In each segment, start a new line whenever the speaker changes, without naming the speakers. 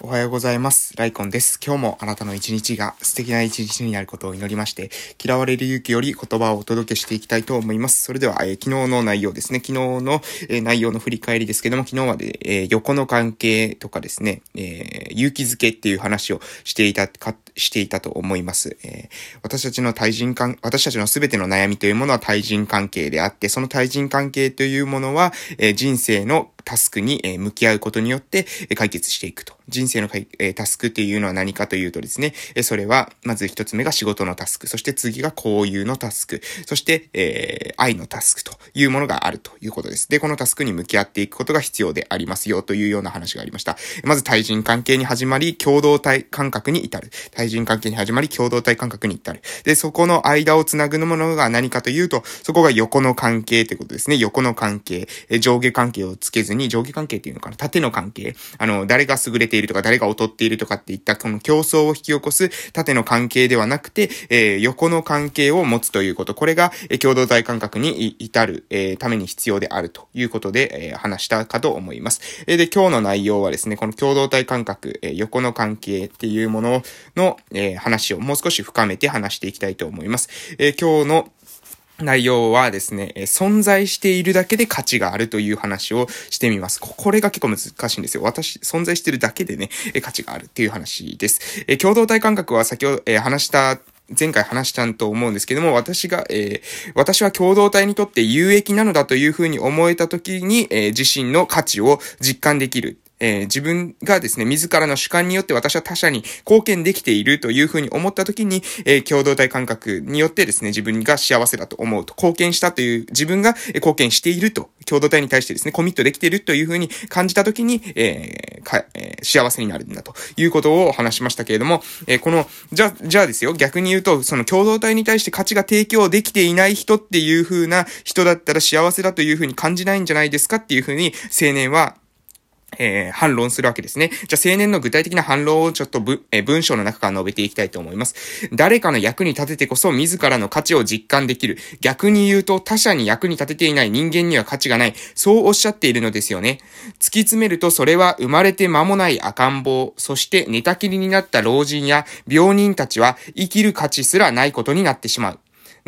おはようございます。ライコンです。今日もあなたの一日が素敵な一日になることを祈りまして、嫌われる勇気より言葉をお届けしていきたいと思います。それでは、えー、昨日の内容ですね。昨日の、えー、内容の振り返りですけども、昨日まで、えー、横の関係とかですね、え勇気づけっていう話をしていた、か、していたと思います。え私たちの対人関、私たちのすべての悩みというものは対人関係であって、その対人関係というものは、え人生のタスクに向き合うことによって解決していくと。人生のタスクっていうのは何かというとですね、それは、まず一つ目が仕事のタスク、そして次が交友のタスク、そして、えー、愛のタスクというものがあるということです。で、このタスクに向き合っていくことが必要でありますよというような話がありました。まず対人関係に始まり、共同体感覚に至る。対人関係に始まり、共同体感覚に至る。で、そこの間をつなぐものが何かというと、そこが横の関係ということですね。横の関係、上下関係をつけずに、に上下関係っていうのかな縦の関係。あの、誰が優れているとか、誰が劣っているとかっていったこの競争を引き起こす縦の関係ではなくて、えー、横の関係を持つということ。これが、えー、共同体感覚に至る、えー、ために必要であるということで、えー、話したかと思います。えー、で、今日の内容はですね、この共同体感覚、えー、横の関係っていうものの、えー、話をもう少し深めて話していきたいと思います。えー、今日の内容はですね、存在しているだけで価値があるという話をしてみます。これが結構難しいんですよ。私、存在しているだけでね、価値があるっていう話です。え共同体感覚は先ほど、え話した前回話したんと思うんですけども、私が、えー、私は共同体にとって有益なのだというふうに思えたときに、えー、自身の価値を実感できる。えー、自分がですね、自らの主観によって私は他者に貢献できているというふうに思った時に、えー、共同体感覚によってですね、自分が幸せだと思うと、貢献したという、自分が貢献していると、共同体に対してですね、コミットできているというふうに感じた時に、えー、か、えー、幸せになるんだということを話しましたけれども、えー、この、じゃ、じゃあですよ、逆に言うと、その共同体に対して価値が提供できていない人っていう風な人だったら幸せだという風に感じないんじゃないですかっていう風に青年はえー、反論するわけですね。じゃあ、青年の具体的な反論をちょっとぶ、えー、文章の中から述べていきたいと思います。誰かの役に立ててこそ自らの価値を実感できる。逆に言うと、他者に役に立てていない人間には価値がない。そうおっしゃっているのですよね。突き詰めると、それは生まれて間もない赤ん坊、そして寝たきりになった老人や病人たちは生きる価値すらないことになってしまう。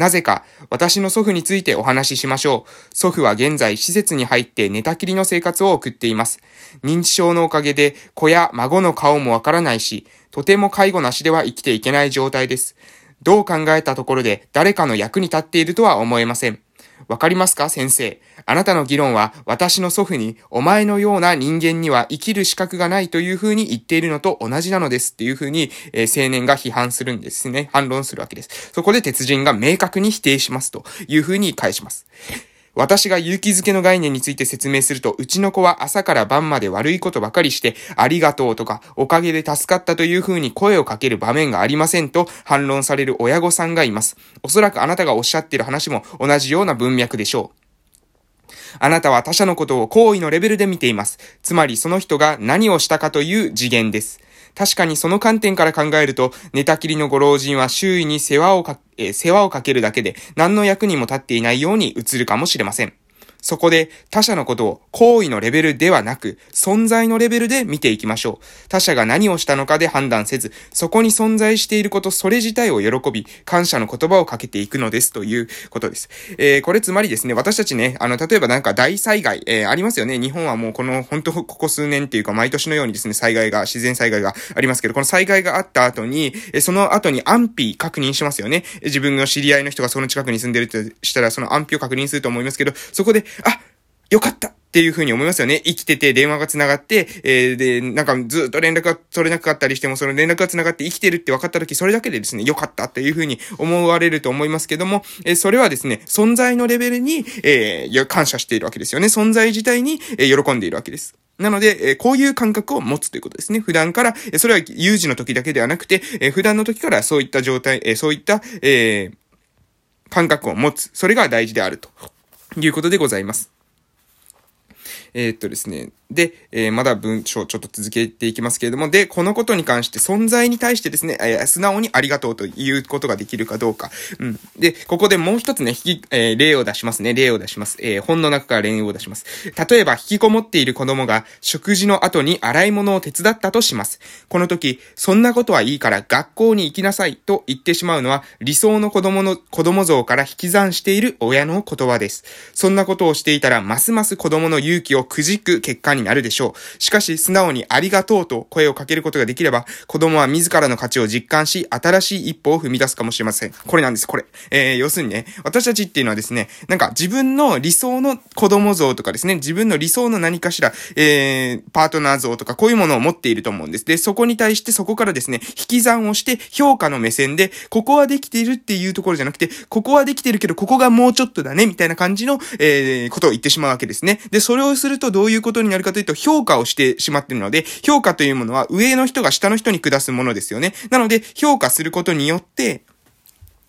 なぜか、私の祖父についてお話ししましょう。祖父は現在施設に入って寝たきりの生活を送っています。認知症のおかげで子や孫の顔もわからないし、とても介護なしでは生きていけない状態です。どう考えたところで誰かの役に立っているとは思えません。わかりますか先生？あなたの議論は私の祖父にお前のような人間には生きる資格がないというふうに言っているのと同じなのですっていうふうに、えー、青年が批判するんですね。反論するわけです。そこで鉄人が明確に否定しますというふうに返します。私が勇気づけの概念について説明すると、うちの子は朝から晩まで悪いことばかりして、ありがとうとか、おかげで助かったという風に声をかける場面がありませんと反論される親御さんがいます。おそらくあなたがおっしゃっている話も同じような文脈でしょう。あなたは他者のことを行為のレベルで見ています。つまりその人が何をしたかという次元です。確かにその観点から考えると、寝たきりのご老人は周囲に世話をか、えー、世話をかけるだけで何の役にも立っていないように映るかもしれません。そこで他者のことを行為のレベルではなく、存在のレベルで見ていきましょう。他者が何をしたのかで判断せず、そこに存在していること、それ自体を喜び、感謝の言葉をかけていくのですということです。えー、これつまりですね、私たちね、あの、例えばなんか大災害、えー、ありますよね。日本はもうこの、本当ここ数年っていうか毎年のようにですね、災害が、自然災害がありますけど、この災害があった後に、えその後に安否確認しますよね。自分の知り合いの人がその近くに住んでるとしたら、その安否を確認すると思いますけど、そこで、あ、よかったっていう風に思いますよね。生きてて電話が繋がって、えー、で、なんかずっと連絡が取れなかったりしても、その連絡が繋がって生きてるって分かった時、それだけでですね、よかったっていう風に思われると思いますけども、えー、それはですね、存在のレベルに、えー、感謝しているわけですよね。存在自体に、えー、喜んでいるわけです。なので、えこういう感覚を持つということですね。普段から、えそれは有事の時だけではなくて、え普段の時からそういった状態、えそういった、え感覚を持つ。それが大事であるということでございます。えー、っとですね、で、えー、まだ文章ちょっと続けていきますけれども、で、このことに関して存在に対してですね、えー、素直にありがとうということができるかどうか。うん。で、ここでもう一つね、引き、えー、例を出しますね。例を出します。えー、本の中から例を出します。例えば、引きこもっている子供が食事の後に洗い物を手伝ったとします。この時、そんなことはいいから学校に行きなさいと言ってしまうのは、理想の子供の、子供像から引き算している親の言葉です。そんなことをしていたら、ますます子供の勇気をくじく結果にになるでしょう。しかし、素直にありがとうと声をかけることができれば、子供は自らの価値を実感し、新しい一歩を踏み出すかもしれません。これなんです、これ。えー、要するにね、私たちっていうのはですね、なんか自分の理想の子供像とかですね、自分の理想の何かしら、えー、パートナー像とかこういうものを持っていると思うんです。で、そこに対してそこからですね、引き算をして評価の目線で、ここはできているっていうところじゃなくて、ここはできてるけど、ここがもうちょっとだね、みたいな感じの、えー、ことを言ってしまうわけですね。で、それをするとどういうことになるかというと、評価をしてしまっているので、評価というものは上の人が下の人に下すものですよね。なので、評価することによって、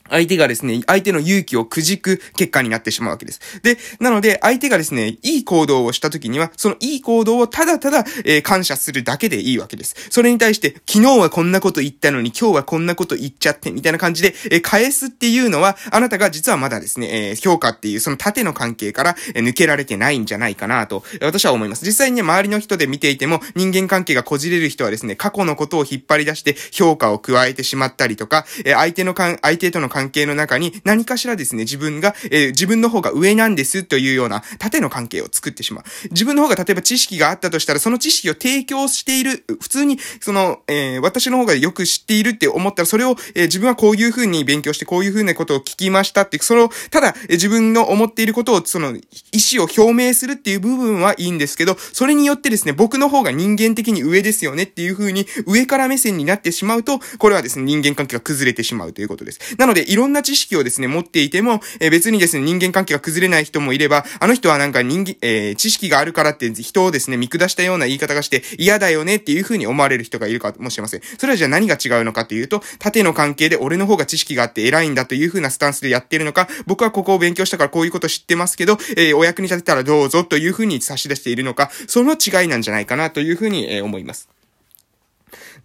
相手がですね、相手の勇気をくじく結果になってしまうわけです。で、なので、相手がですね、いい行動をした時には、そのいい行動をただただ、えー、感謝するだけでいいわけです。それに対して、昨日はこんなこと言ったのに、今日はこんなこと言っちゃって、みたいな感じで、えー、返すっていうのは、あなたが実はまだですね、えー、評価っていう、その縦の関係から、え抜けられてないんじゃないかなと、私は思います。実際にね、周りの人で見ていても、人間関係がこじれる人はですね、過去のことを引っ張り出して、評価を加えてしまったりとか、え相手のかん、相手との関係の中に、何かしらですね、自分が、えー、自分の方が上なんですというような縦の関係を作ってしまう。自分の方が例えば知識があったとしたら、その知識を提供している、普通に、その、えー、私の方がよく知っているって思ったら、それを、えー、自分はこういう風に勉強して、こういう風なことを聞きましたって、その、ただ、えー、自分の思っていることを、その、意思を表明するっていう部分はいいんですけど、それによってですね、僕の方が人間的に上ですよねっていう風に、上から目線になってしまうと、これはですね、人間関係が崩れてしまうということです。なので、でいろんな知識をですね、持っていても、えー、別にですね、人間関係が崩れない人もいれば、あの人はなんか人間、えー、知識があるからって人をですね、見下したような言い方がして嫌だよねっていう風に思われる人がいるかもしれません。それはじゃあ何が違うのかというと、縦の関係で俺の方が知識があって偉いんだという風なスタンスでやってるのか、僕はここを勉強したからこういうこと知ってますけど、えー、お役に立てたらどうぞという風に差し出しているのか、その違いなんじゃないかなという風に、え、思います。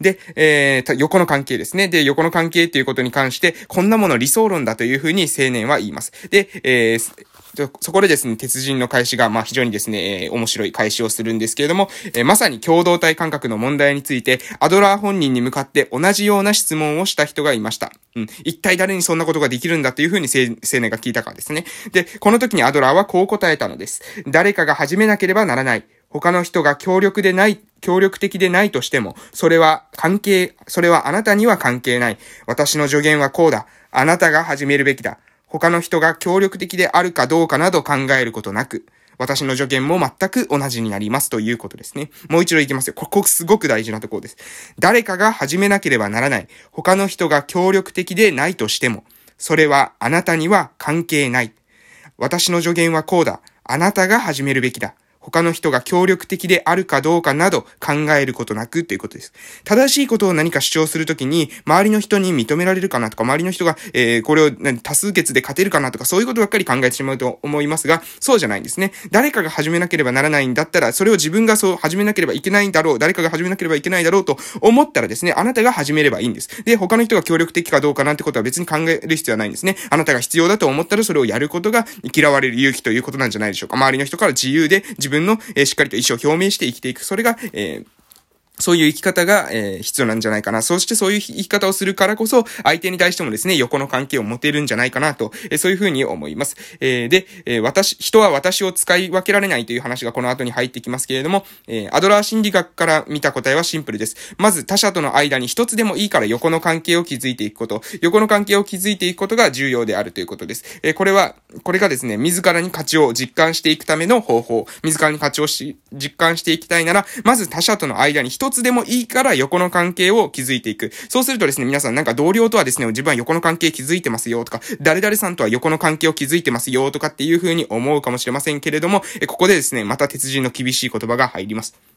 で、えー、横の関係ですね。で、横の関係っていうことに関して、こんなもの理想論だというふうに青年は言います。で、えー、そこでですね、鉄人の返しが、まあ非常にですね、えー、面白い返しをするんですけれども、えー、まさに共同体感覚の問題について、アドラー本人に向かって同じような質問をした人がいました。うん。一体誰にそんなことができるんだというふうに青年が聞いたかですね。で、この時にアドラーはこう答えたのです。誰かが始めなければならない。他の人が協力でない、協力的でないとしても、それは関係、それはあなたには関係ない。私の助言はこうだ。あなたが始めるべきだ。他の人が協力的であるかどうかなど考えることなく、私の助言も全く同じになりますということですね。もう一度いきますよ。ここすごく大事なところです。誰かが始めなければならない。他の人が協力的でないとしても、それはあなたには関係ない。私の助言はこうだ。あなたが始めるべきだ。他の人が協力的であるかどうかなど考えることなくということです。正しいことを何か主張するときに、周りの人に認められるかなとか、周りの人が、えー、これを多数決で勝てるかなとか、そういうことばっかり考えてしまうと思いますが、そうじゃないんですね。誰かが始めなければならないんだったら、それを自分がそう始めなければいけないんだろう、誰かが始めなければいけないだろうと思ったらですね、あなたが始めればいいんです。で、他の人が協力的かどうかなんてことは別に考える必要はないんですね。あなたが必要だと思ったらそれをやることが嫌われる勇気ということなんじゃないでしょうか。周りの人から自由で自分の、え、しっかりと意思を表明して生きていく。それが、えーそういう生き方が、えー、必要なんじゃないかな。そしてそういう生き方をするからこそ、相手に対してもですね、横の関係を持てるんじゃないかなと、えー、そういうふうに思います。えー、で、え私、人は私を使い分けられないという話がこの後に入ってきますけれども、えアドラー心理学から見た答えはシンプルです。まず他者との間に一つでもいいから横の関係を築いていくこと、横の関係を築いていくことが重要であるということです。えこれは、これがですね、自らに価値を実感していくための方法、自らに価値をし、実感していきたいなら、まず他者との間に一つつでもいいからから横の関係を築いていく。そうするとですね、皆さんなんか同僚とはですね、自分は横の関係築いてますよとか、誰々さんとは横の関係を築いてますよとかっていう風に思うかもしれませんけれども、ここでですね、また鉄人の厳しい言葉が入ります。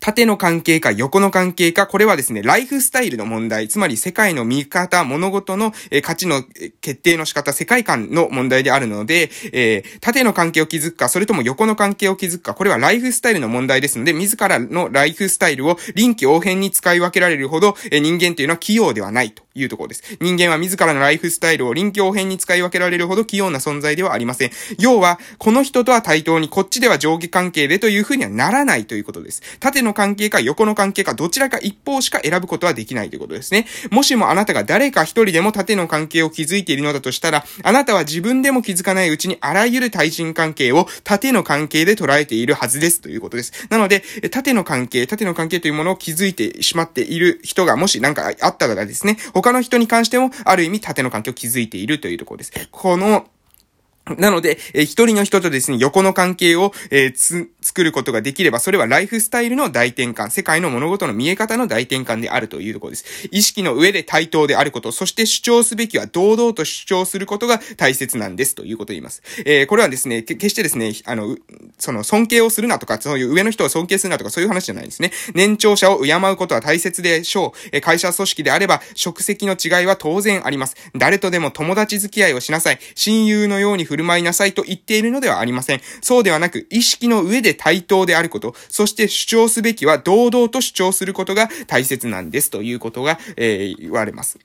縦の関係か横の関係か、これはですね、ライフスタイルの問題、つまり世界の見方、物事の、え価値の決定の仕方、世界観の問題であるので、えー、縦の関係を築くか、それとも横の関係を築くか、これはライフスタイルの問題ですので、自らのライフスタイルを臨機応変に使い分けられるほど、え人間というのは器用ではないというところです。人間は自らのライフスタイルを臨機応変に使い分けられるほど器用な存在ではありません。要は、この人とは対等にこっちでは上下関係でというふうにはならないということです。縦の関係か横の関係かどちらか一方しか選ぶことはできないということですね。もしもあなたが誰か一人でも縦の関係を築いているのだとしたら、あなたは自分でも気づかないうちにあらゆる対人関係を縦の関係で捉えているはずですということです。なので、縦の関係、縦の関係というものを築いてしまっている人がもし何かあったらですね、他の人に関してもある意味縦の関係を築いているというところです。この なので、えー、一人の人とですね、横の関係を、えー、つ、作ることができれば、それはライフスタイルの大転換、世界の物事の見え方の大転換であるというところです。意識の上で対等であること、そして主張すべきは堂々と主張することが大切なんですということを言います。えー、これはですね、決してですね、あの、その尊敬をするなとか、そういう上の人を尊敬するなとか、そういう話じゃないですね。年長者を敬うことは大切でしょう。え会社組織であれば、職責の違いは当然あります。誰とでも友達付き合いをしなさい。親友のように振る舞いなさいと言っているのではありません。そうではなく、意識の上で対等であること、そして主張すべきは堂々と主張することが大切なんですということが、えー、言われます。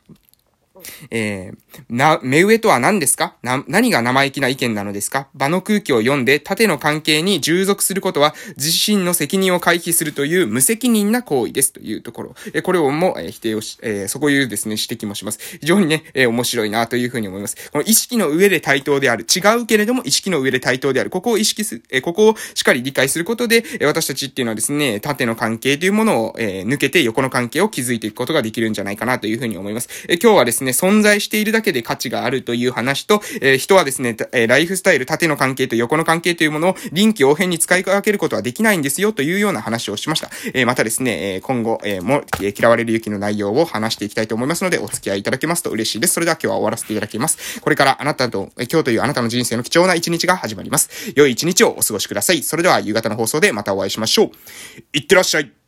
えー、な、目上とは何ですか？な、何が生意気な意見なのですか？場の空気を読んで縦の関係に従属することは自身の責任を回避するという無責任な行為ですというところ。えこれをも、え否定をし、えー、そこいうですね、指摘もします。非常にね、えー、面白いなというふうに思います。この意識の上で対等である。違うけれども意識の上で対等である。ここを意識す、えここをしっかり理解することで、え私たちっていうのはですね、縦の関係というものを、え抜けて横の関係を築いていくことができるんじゃないかなというふうに思います。え今日はですね、存在しているだけで価値があるという話と、えー、人はですね、え、ライフスタイル、縦の関係と横の関係というものを臨機応変に使い分けることはできないんですよというような話をしました。えー、またですね、え今後、えも、え嫌われる勇気の内容を話していきたいと思いますので、お付き合いいただけますと嬉しいです。それでは今日は終わらせていただきます。これからあなたと、え今日というあなたの人生の貴重な一日が始まります。良い一日をお過ごしください。それでは夕方の放送でまたお会いしましょう。いってらっしゃい。